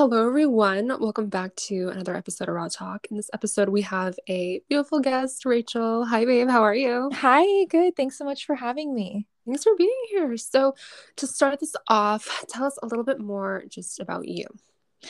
Hello, everyone. Welcome back to another episode of Raw Talk. In this episode, we have a beautiful guest, Rachel. Hi, babe. How are you? Hi, good. Thanks so much for having me. Thanks for being here. So, to start this off, tell us a little bit more just about you.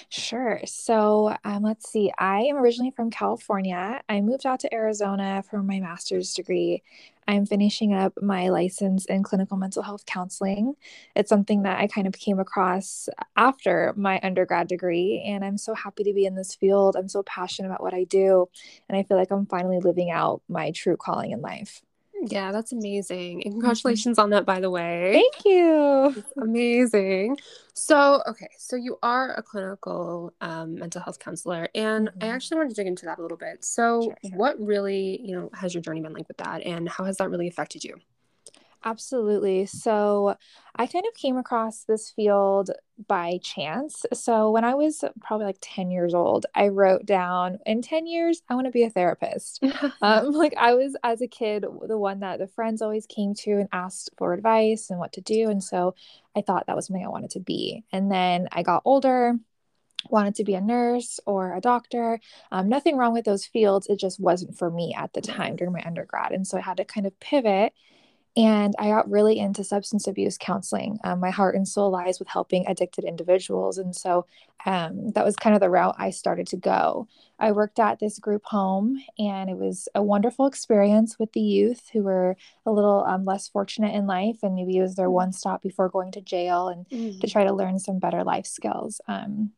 Sure. So um, let's see. I am originally from California. I moved out to Arizona for my master's degree. I'm finishing up my license in clinical mental health counseling. It's something that I kind of came across after my undergrad degree, and I'm so happy to be in this field. I'm so passionate about what I do, and I feel like I'm finally living out my true calling in life. Yeah, that's amazing. And congratulations on that, by the way. Thank you. It's amazing. So, okay, so you are a clinical um, mental health counselor, and mm-hmm. I actually wanted to dig into that a little bit. So, sure, sure. what really, you know, has your journey been like with that, and how has that really affected you? Absolutely. So I kind of came across this field by chance. So when I was probably like 10 years old, I wrote down in 10 years, I want to be a therapist. um, like I was, as a kid, the one that the friends always came to and asked for advice and what to do. And so I thought that was something I wanted to be. And then I got older wanted to be a nurse or a doctor. Um, nothing wrong with those fields. It just wasn't for me at the time during my undergrad. And so I had to kind of pivot and I got really into substance abuse counseling. Um, my heart and soul lies with helping addicted individuals. And so um, that was kind of the route I started to go. I worked at this group home, and it was a wonderful experience with the youth who were a little um, less fortunate in life. And maybe it was their one stop before going to jail and mm. to try to learn some better life skills. Um,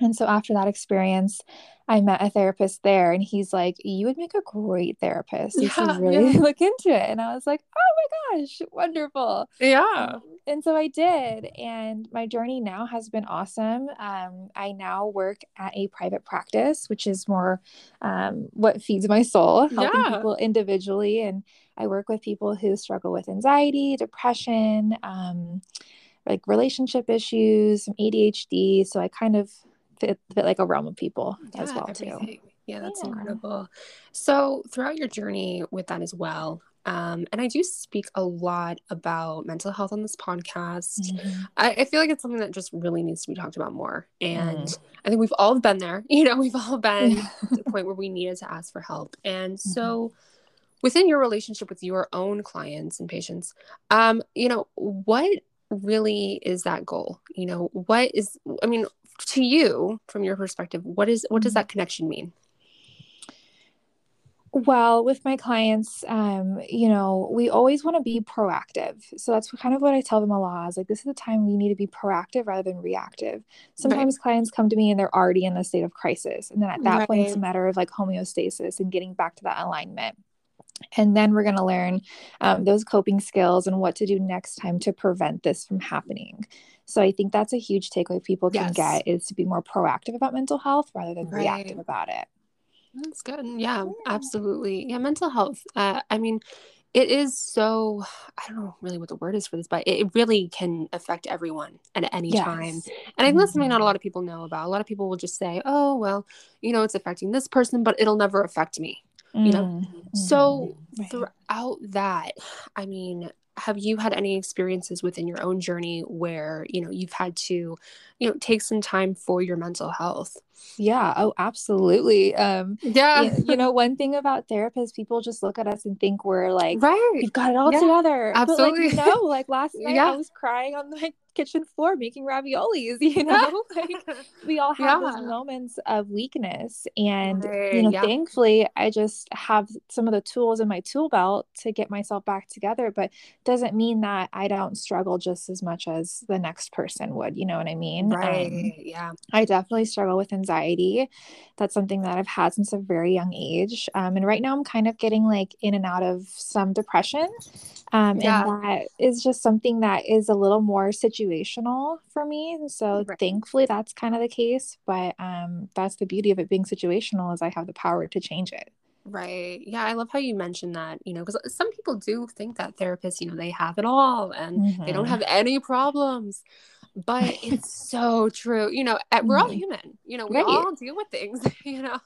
and so after that experience, I met a therapist there and he's like, You would make a great therapist. You yeah, should really yeah. look into it. And I was like, Oh my gosh, wonderful. Yeah. Um, and so I did. And my journey now has been awesome. Um, I now work at a private practice, which is more um, what feeds my soul, helping yeah. people individually. And I work with people who struggle with anxiety, depression, um, like relationship issues, some ADHD. So I kind of fit, fit like a realm of people yeah, as well everything. too. Yeah, that's yeah. incredible. So throughout your journey with that as well, um, and I do speak a lot about mental health on this podcast. Mm-hmm. I, I, feel like it's something that just really needs to be talked about more. And mm. I think we've all been there. You know, we've all been to the point where we needed to ask for help. And mm-hmm. so, within your relationship with your own clients and patients, um, you know, what really is that goal? You know, what is, I mean, to you from your perspective what is what does mm-hmm. that connection mean well with my clients um you know we always want to be proactive so that's kind of what i tell them a lot is like this is the time we need to be proactive rather than reactive sometimes right. clients come to me and they're already in a state of crisis and then at that right. point it's a matter of like homeostasis and getting back to that alignment and then we're going to learn um, those coping skills and what to do next time to prevent this from happening so I think that's a huge takeaway people can yes. get is to be more proactive about mental health rather than right. reactive about it. That's good. Yeah, yeah, absolutely. Yeah, mental health. Uh, I mean, it is so i don't know really what the word is for this but it really can affect everyone at any yes. time and i think that's something not a mm-hmm. lot of people know about a lot of people will just say oh well you know it's affecting this person but it'll never affect me you know mm-hmm. so right. throughout that i mean have you had any experiences within your own journey where you know you've had to you know take some time for your mental health yeah oh absolutely um yeah you, you know one thing about therapists people just look at us and think we're like right we've got it all yeah, together absolutely but, like, no like last night yeah. i was crying on my kitchen floor making raviolis you know like we all have yeah. those moments of weakness and right. you know yeah. thankfully i just have some of the tools in my tool belt to get myself back together but doesn't mean that i don't struggle just as much as the next person would you know what i mean right um, yeah i definitely struggle with anxiety that's something that i've had since a very young age um, and right now i'm kind of getting like in and out of some depression um, yeah. and that is just something that is a little more situational for me. So right. thankfully that's kind of the case. But um, that's the beauty of it being situational is I have the power to change it. Right. Yeah, I love how you mentioned that, you know, because some people do think that therapists, you know, they have it all and mm-hmm. they don't mm-hmm. have any problems but it's so true. You know, we're all mm-hmm. human. You know, we right. all deal with things. You know,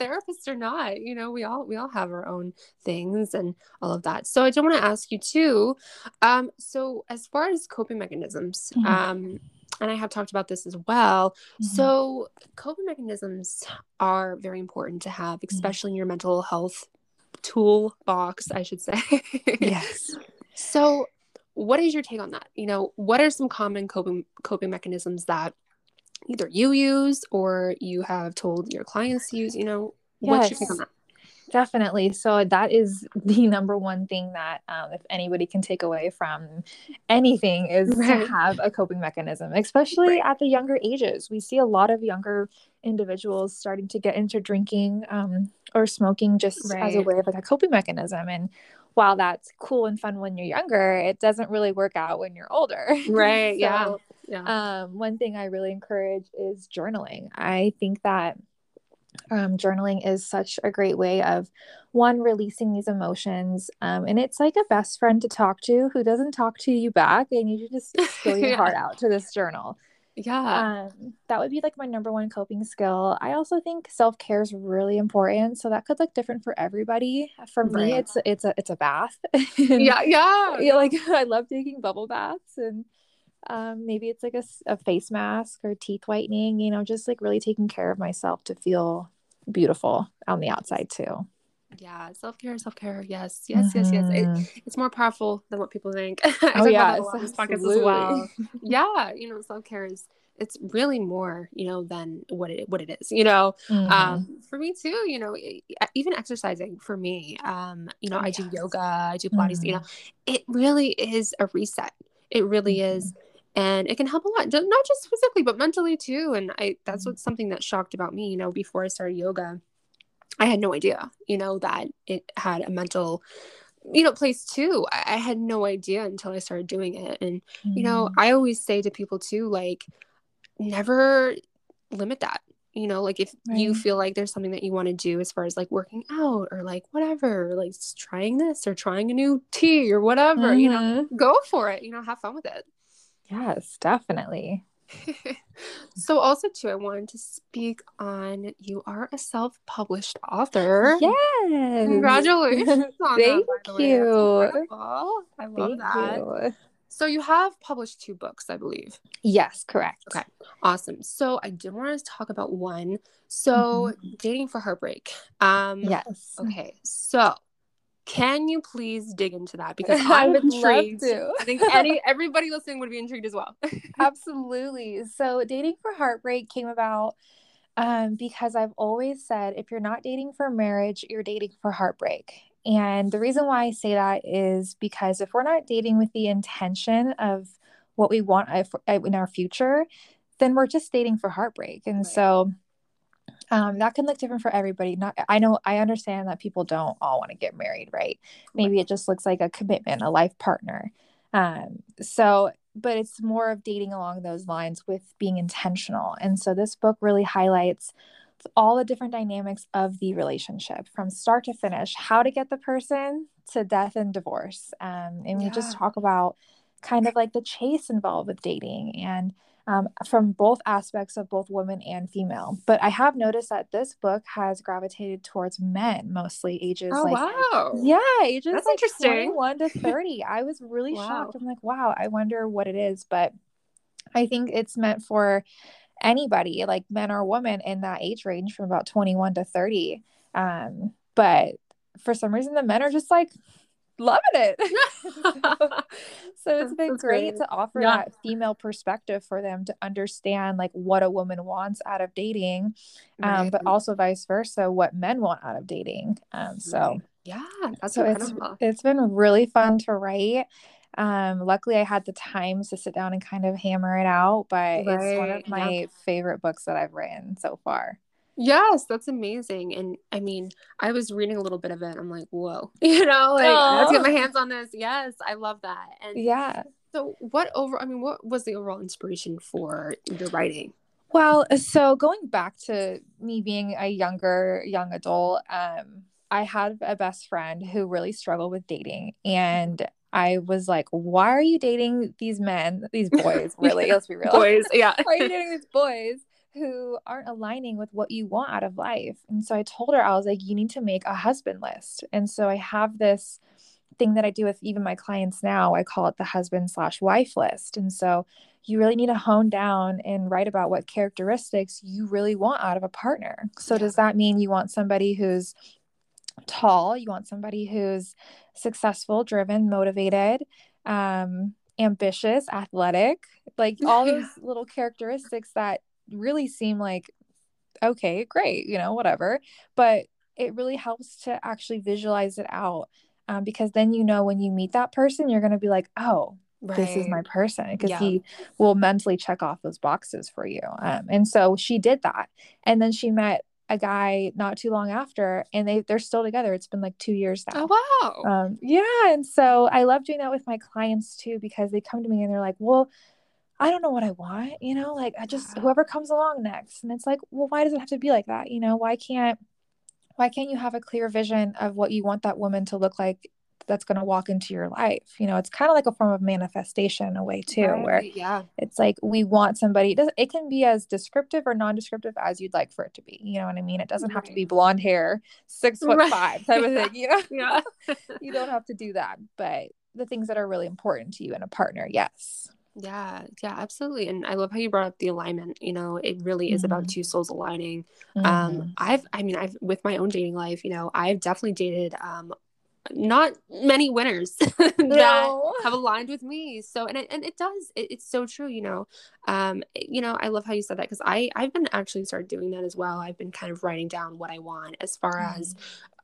therapists are not. You know, we all we all have our own things and all of that. So I do want to ask you too. Um, so as far as coping mechanisms, mm-hmm. um, and I have talked about this as well. Mm-hmm. So, coping mechanisms are very important to have, mm-hmm. especially mm-hmm. in your mental health toolbox, I should say. yes. So, what is your take on that? You know, what are some common coping coping mechanisms that either you use or you have told your clients to use? You know, yes. what's your take on that? Definitely. So that is the number one thing that um, if anybody can take away from anything is right. to have a coping mechanism, especially right. at the younger ages. We see a lot of younger individuals starting to get into drinking um, or smoking just right. as a way of like a coping mechanism. And while that's cool and fun when you're younger, it doesn't really work out when you're older. Right. so, yeah. Yeah. Um, one thing I really encourage is journaling. I think that um, journaling is such a great way of one releasing these emotions um, and it's like a best friend to talk to who doesn't talk to you back and you just spill your yeah. heart out to this journal yeah. Um, that would be like my number one coping skill. I also think self-care is really important so that could look different for everybody. For right. me it's it's a it's a bath. Yeah yeah. yeah like i love taking bubble baths and um, maybe it's like a, a face mask or teeth whitening you know just like really taking care of myself to feel beautiful on the outside too yeah self-care self-care yes yes mm-hmm. yes yes it, mm-hmm. it's more powerful than what people think oh yeah this podcast as well yeah you know self-care is it's really more you know than what it what it is you know mm-hmm. um for me too you know even exercising for me um you know oh, i do yoga i do pilates mm-hmm. you know it really is a reset it really mm-hmm. is and it can help a lot not just physically but mentally too and i that's mm-hmm. what's something that shocked about me you know before i started yoga i had no idea you know that it had a mental you know place too i, I had no idea until i started doing it and mm-hmm. you know mm-hmm. i always say to people too like never limit that you know like if right. you feel like there's something that you want to do as far as like working out or like whatever like trying this or trying a new tea or whatever mm-hmm. you know mm-hmm. go for it you know have fun with it Yes, definitely. so also too i wanted to speak on you are a self-published author. Yes. Congratulations thank that, you. i love thank that. you. so you have published two books i believe. Yes correct. Okay. Awesome. So i did want to talk about one. So mm-hmm. dating for heartbreak. Um yes. okay. So can you please dig into that? Because I'm intrigued. I think any everybody listening would be intrigued as well. Absolutely. So dating for heartbreak came about um, because I've always said if you're not dating for marriage, you're dating for heartbreak. And the reason why I say that is because if we're not dating with the intention of what we want in our future, then we're just dating for heartbreak. And right. so um, that can look different for everybody. Not, I know, I understand that people don't all want to get married, right? Maybe it just looks like a commitment, a life partner. Um, so, but it's more of dating along those lines with being intentional. And so, this book really highlights all the different dynamics of the relationship from start to finish, how to get the person to death and divorce. Um, and we yeah. just talk about kind of like the chase involved with dating and um, from both aspects of both women and female. But I have noticed that this book has gravitated towards men, mostly ages oh, like wow. yeah, ages That's like interesting. 21 to 30. I was really wow. shocked. I'm like, wow, I wonder what it is. But I think it's meant for anybody, like men or women in that age range from about 21 to 30. Um, but for some reason the men are just like loving it. so, it's been great, great, to offer yeah. that female perspective for them to understand like what a woman wants out of dating, um, right. but also vice versa, what men want out of dating. Um, so yeah, that's so it's it's been really fun to write. Um, luckily, I had the time to sit down and kind of hammer it out, but right. it's one of my yeah. favorite books that I've written so far. Yes, that's amazing. And I mean, I was reading a little bit of it. I'm like, whoa, you know, like Aww. let's get my hands on this. Yes, I love that. And yeah. So, what over? I mean, what was the overall inspiration for your writing? Well, so going back to me being a younger young adult, um, I had a best friend who really struggled with dating, and I was like, "Why are you dating these men, these boys? Really? yeah. Let's be real, boys. Yeah, why are you dating these boys?" Who aren't aligning with what you want out of life. And so I told her, I was like, you need to make a husband list. And so I have this thing that I do with even my clients now. I call it the husband slash wife list. And so you really need to hone down and write about what characteristics you really want out of a partner. So, yeah. does that mean you want somebody who's tall? You want somebody who's successful, driven, motivated, um, ambitious, athletic, like all those little characteristics that really seem like, okay, great, you know, whatever. But it really helps to actually visualize it out um, because then you know when you meet that person, you're going to be like, oh, Right. this is my person because yeah. he will mentally check off those boxes for you um, and so she did that and then she met a guy not too long after and they they're still together it's been like two years now oh wow um, yeah and so i love doing that with my clients too because they come to me and they're like well i don't know what i want you know like i just whoever comes along next and it's like well why does it have to be like that you know? Why can't why can't you have a clear vision of what you want that woman to look like that's going to walk into your life? You know it's kind of like a form of manifestation in a way too right, where yeah. it's like we want somebody it, it can be as descriptive or non-descriptive as you'd like for it to be you know what i mean? It doesn't right. have to be blonde hair six foot right. five type of thing you know? Yeah. You don't have to do that but the things that are really important to you in a partner yes yeah, yeah, absolutely. And I love how you brought up the alignment. You know, it really is mm-hmm. about two souls aligning. Um, mm-hmm. Um, I've, I mean, I've with my own dating life, you know, I've definitely dated um not many winners that no. have aligned with me so and it, and it does it, it's so true you know um you know i love how you said that because i i've been actually started doing that as well i've been kind of writing down what i want as far mm-hmm. as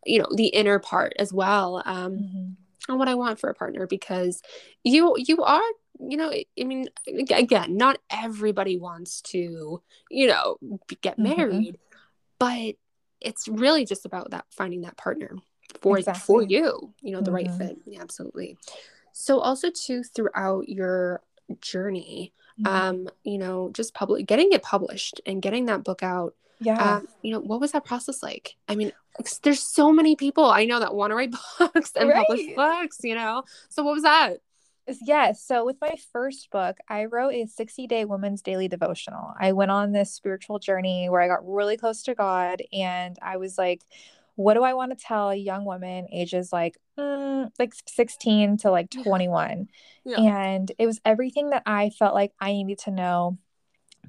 you know the inner part as well um mm-hmm. and what i want for a partner because you you are you know i mean again not everybody wants to you know get mm-hmm. married mm-hmm. but it's really just about that finding that partner for exactly. for you you know the mm-hmm. right fit yeah, absolutely so also too throughout your journey mm-hmm. um you know just public getting it published and getting that book out yeah um, you know what was that process like i mean there's so many people i know that want to write books and right. publish books you know so what was that Yes. So, with my first book, I wrote a 60 day woman's daily devotional. I went on this spiritual journey where I got really close to God and I was like, what do I want to tell a young woman ages like mm, like 16 to like 21? Yeah. And it was everything that I felt like I needed to know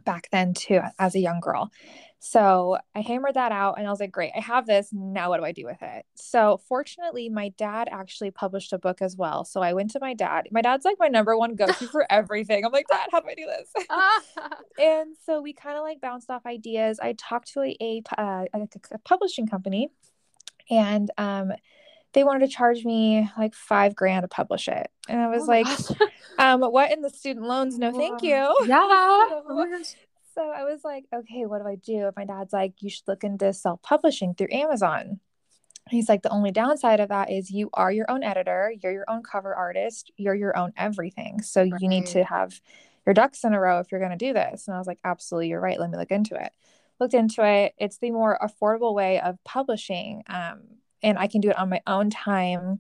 back then too as a young girl. So I hammered that out and I was like, great, I have this. Now what do I do with it? So fortunately, my dad actually published a book as well. So I went to my dad. My dad's like my number one go to for everything. I'm like, Dad, how do I do this? and so we kind of like bounced off ideas. I talked to a, a, uh, a, a publishing company and um, they wanted to charge me like five grand to publish it. And I was oh like, um, what in the student loans? No, thank you. Yeah. so I was like, okay, what do I do? And my dad's like, you should look into self publishing through Amazon. He's like, the only downside of that is you are your own editor, you're your own cover artist, you're your own everything. So right. you need to have your ducks in a row if you're going to do this. And I was like, absolutely, you're right. Let me look into it looked into it. It's the more affordable way of publishing. Um, and I can do it on my own time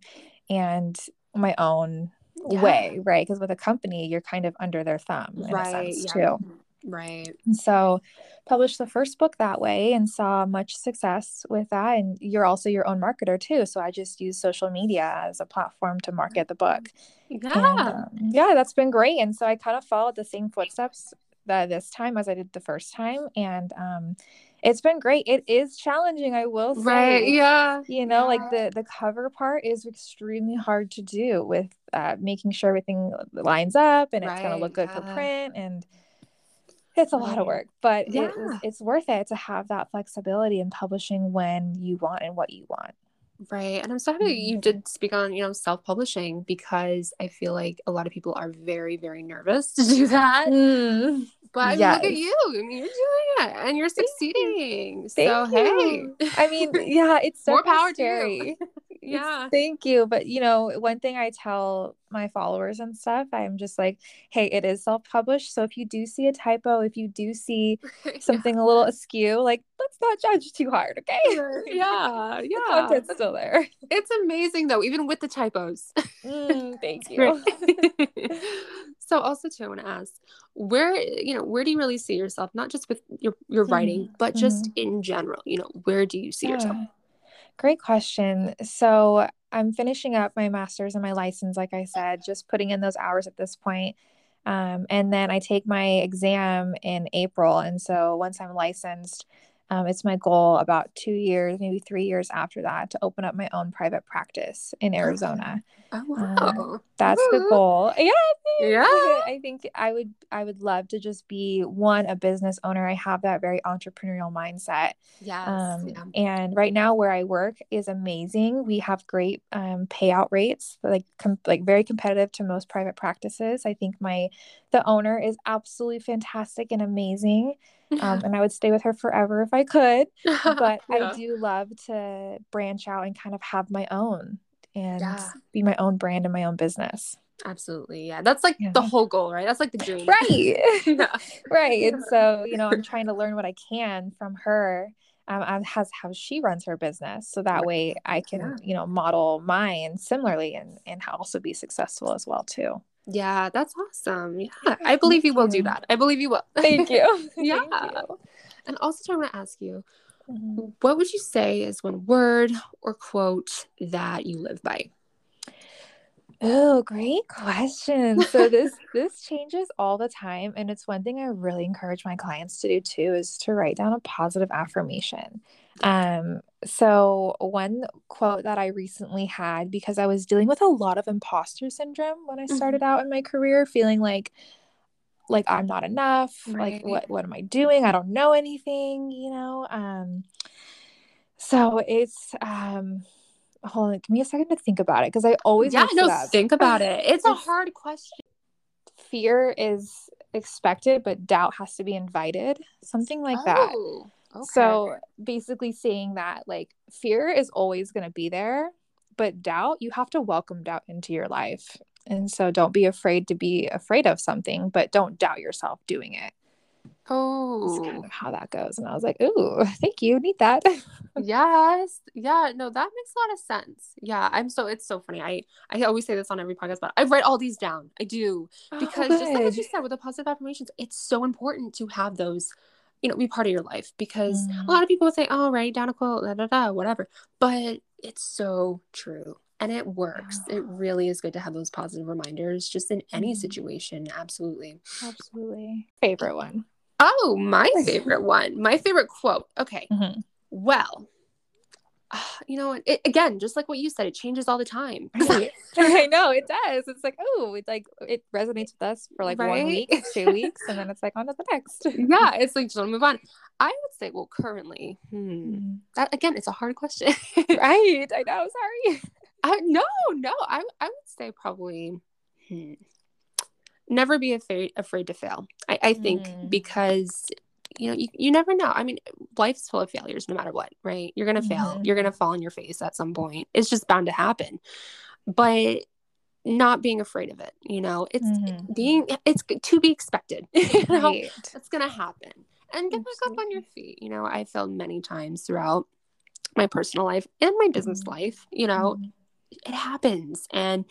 and my own yeah. way, right? Because with a company, you're kind of under their thumb in right, a sense yeah. too. Right. And so published the first book that way and saw much success with that. And you're also your own marketer too. So I just use social media as a platform to market the book. Yeah. And, um, yeah, that's been great. And so I kind of followed the same footsteps that this time as I did the first time. And um it's been great. It is challenging, I will say. Right. Yeah. You know, yeah. like the the cover part is extremely hard to do with uh, making sure everything lines up and right. it's gonna look good yeah. for print and it's a lot of work, but yeah. it, it's worth it to have that flexibility in publishing when you want and what you want. Right. And I'm so happy you mm-hmm. did speak on, you know, self publishing because I feel like a lot of people are very, very nervous to do that. Mm. But I mean, yes. look at you. I mean, you're doing it and you're succeeding. Thank so, you. hey. I mean, yeah, it's so more power scary. to you. Yeah. Thank you. But, you know, one thing I tell my followers and stuff, I'm just like, hey, it is self published. So if you do see a typo, if you do see something yeah. a little askew, like, let's not judge too hard. Okay. Yeah. Yeah. content's still there. It's amazing, though, even with the typos. Mm, thank you. so, also, too, I want to ask, where you know where do you really see yourself not just with your your writing mm-hmm. but just mm-hmm. in general you know where do you see yeah. yourself great question so I'm finishing up my master's and my license, like I said, just putting in those hours at this point. Um, and then I take my exam in April. And so once I'm licensed, um, it's my goal about two years, maybe three years after that, to open up my own private practice in Arizona. Oh, Um, that's the goal. Yeah, Yeah. I think I would I would love to just be one a business owner. I have that very entrepreneurial mindset. Yes. Um, yeah. And right now, where I work is amazing. We have great um, payout rates, like com- like very competitive to most private practices. I think my the owner is absolutely fantastic and amazing, um, and I would stay with her forever if I could. But Yeah. I do love to branch out and kind of have my own and Yeah. be my own brand and my own business. Absolutely. Yeah. That's like Yeah. the whole goal, right? That's like the dream. Right. yeah. right and so you know i'm trying to learn what i can from her um, as how she runs her business so that way i can Yeah. you know model mine similarly and and also be successful as well too Yeah. That's awesome. Yeah. I believe you will do that. I believe you will. thank you Yeah. Thank you. And also, I want to ask you, Mhm. what would you say is one word or quote that you live by? Oh, great question. So this this changes all the time and it's one thing I really encourage my clients to do too is to write down a positive affirmation. Um so one quote that I recently had because I was dealing with a lot of imposter syndrome when I started out in my career feeling like like I'm not enough, like what what am I doing? I don't know anything, you know. Um so it's um hold on, give me a second to think about it because I always yeah. No, think about it. It's a hard question. fear is expected, but doubt has to be invited. Something like that. Oh, okay. So basically saying that like fear is always going to be there, but doubt, you have to welcome doubt into your life. And so don't be afraid to be afraid of something, but don't doubt yourself doing it. Oh, kind of how that goes. And I was like, ooh, thank you. Need that. yes. Yeah. No, that makes a lot of sense. Yeah. I'm so, it's so funny. I, I always say this on every podcast, but I write all these down. I do. because just like what you said with the positive affirmations it's so important to have those you know be part of your life because Mm. a lot of people would say oh write down a quote da, da, da, whatever but it's so true and it works Yeah. it really is good to have those positive reminders just in any Mhm. situation absolutely Absolutely. Favorite one. oh my favorite one my favorite quote okay Mhm. well ah, you know it, again just like what you said it changes all the time Right. I know it does. It's like, oh, it's like it resonates with us for like one week, two weeks, and then it's like on to the next. yeah it's like just want to move on i would say well currently hmm, Mm. that again it's a hard question Right. I know. Sorry. I, no no I, I would say probably hmm, never be afraid afraid to fail. I, I think Mm. because you know you, you never know. I mean life's full of failures no matter what right? You're gonna fail. Mhm. you're gonna fall on your face at some point. It's just bound to happen. But not being afraid of it you know? It's Mhm. being it's to be expected you know? Right. it's gonna happen. And get back up on your feet. You know i failed many times throughout my personal life and my business Mhm. life you know? Mhm. It happens and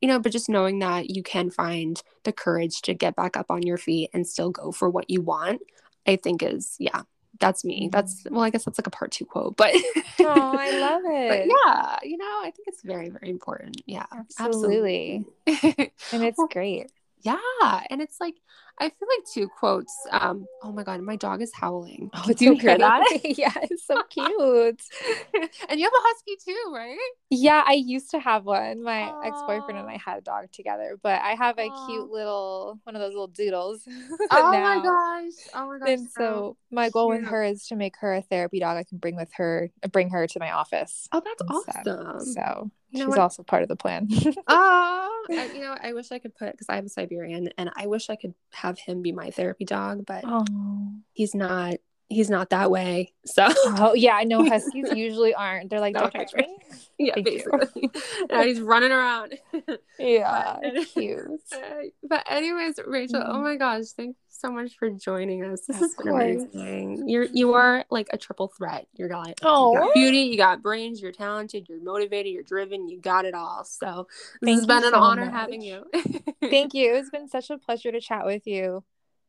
you know but just knowing that you can find the courage to get back up on your feet and still go for what you want i think is yeah that's me mm-hmm. that's well i guess that's like a part two quote but Oh, I love but it. yeah you know i think it's very very important yeah Absolutely. absolutely. And it's Well, great. Yeah and it's like i feel like two quotes um oh my god my dog is howling Oh, do you hear that yeah, it's so cute. and you have a husky too right Yeah, I used to have one. My ex-boyfriend and I had a dog together, but I have a cute little one of those little doodles. oh now. my gosh oh my gosh And so my goal with her is to make her a therapy dog I can bring with her, bring her to my office. oh that's so- awesome So You know she's what? also part of the plan. Oh, I, you know, I wish I could put because I have a Siberian, and I wish I could have him be my therapy dog, but oh. he's not. He's not that way. So oh yeah, I know huskies usually aren't. They're like, don't touch me. yeah, Thank basically, now he's running around. Yeah, But- cute. But anyways, Rachel, oh Mhm. my gosh, thank you so much for joining us. This Of has been course. amazing. You're you are like a triple threat. You're got you Oh. got beauty, you got brains, you're talented, you're motivated, you're driven, you got it all. So this Thank has been an so honor much. having you. Thank you. It's been such a pleasure to chat with you.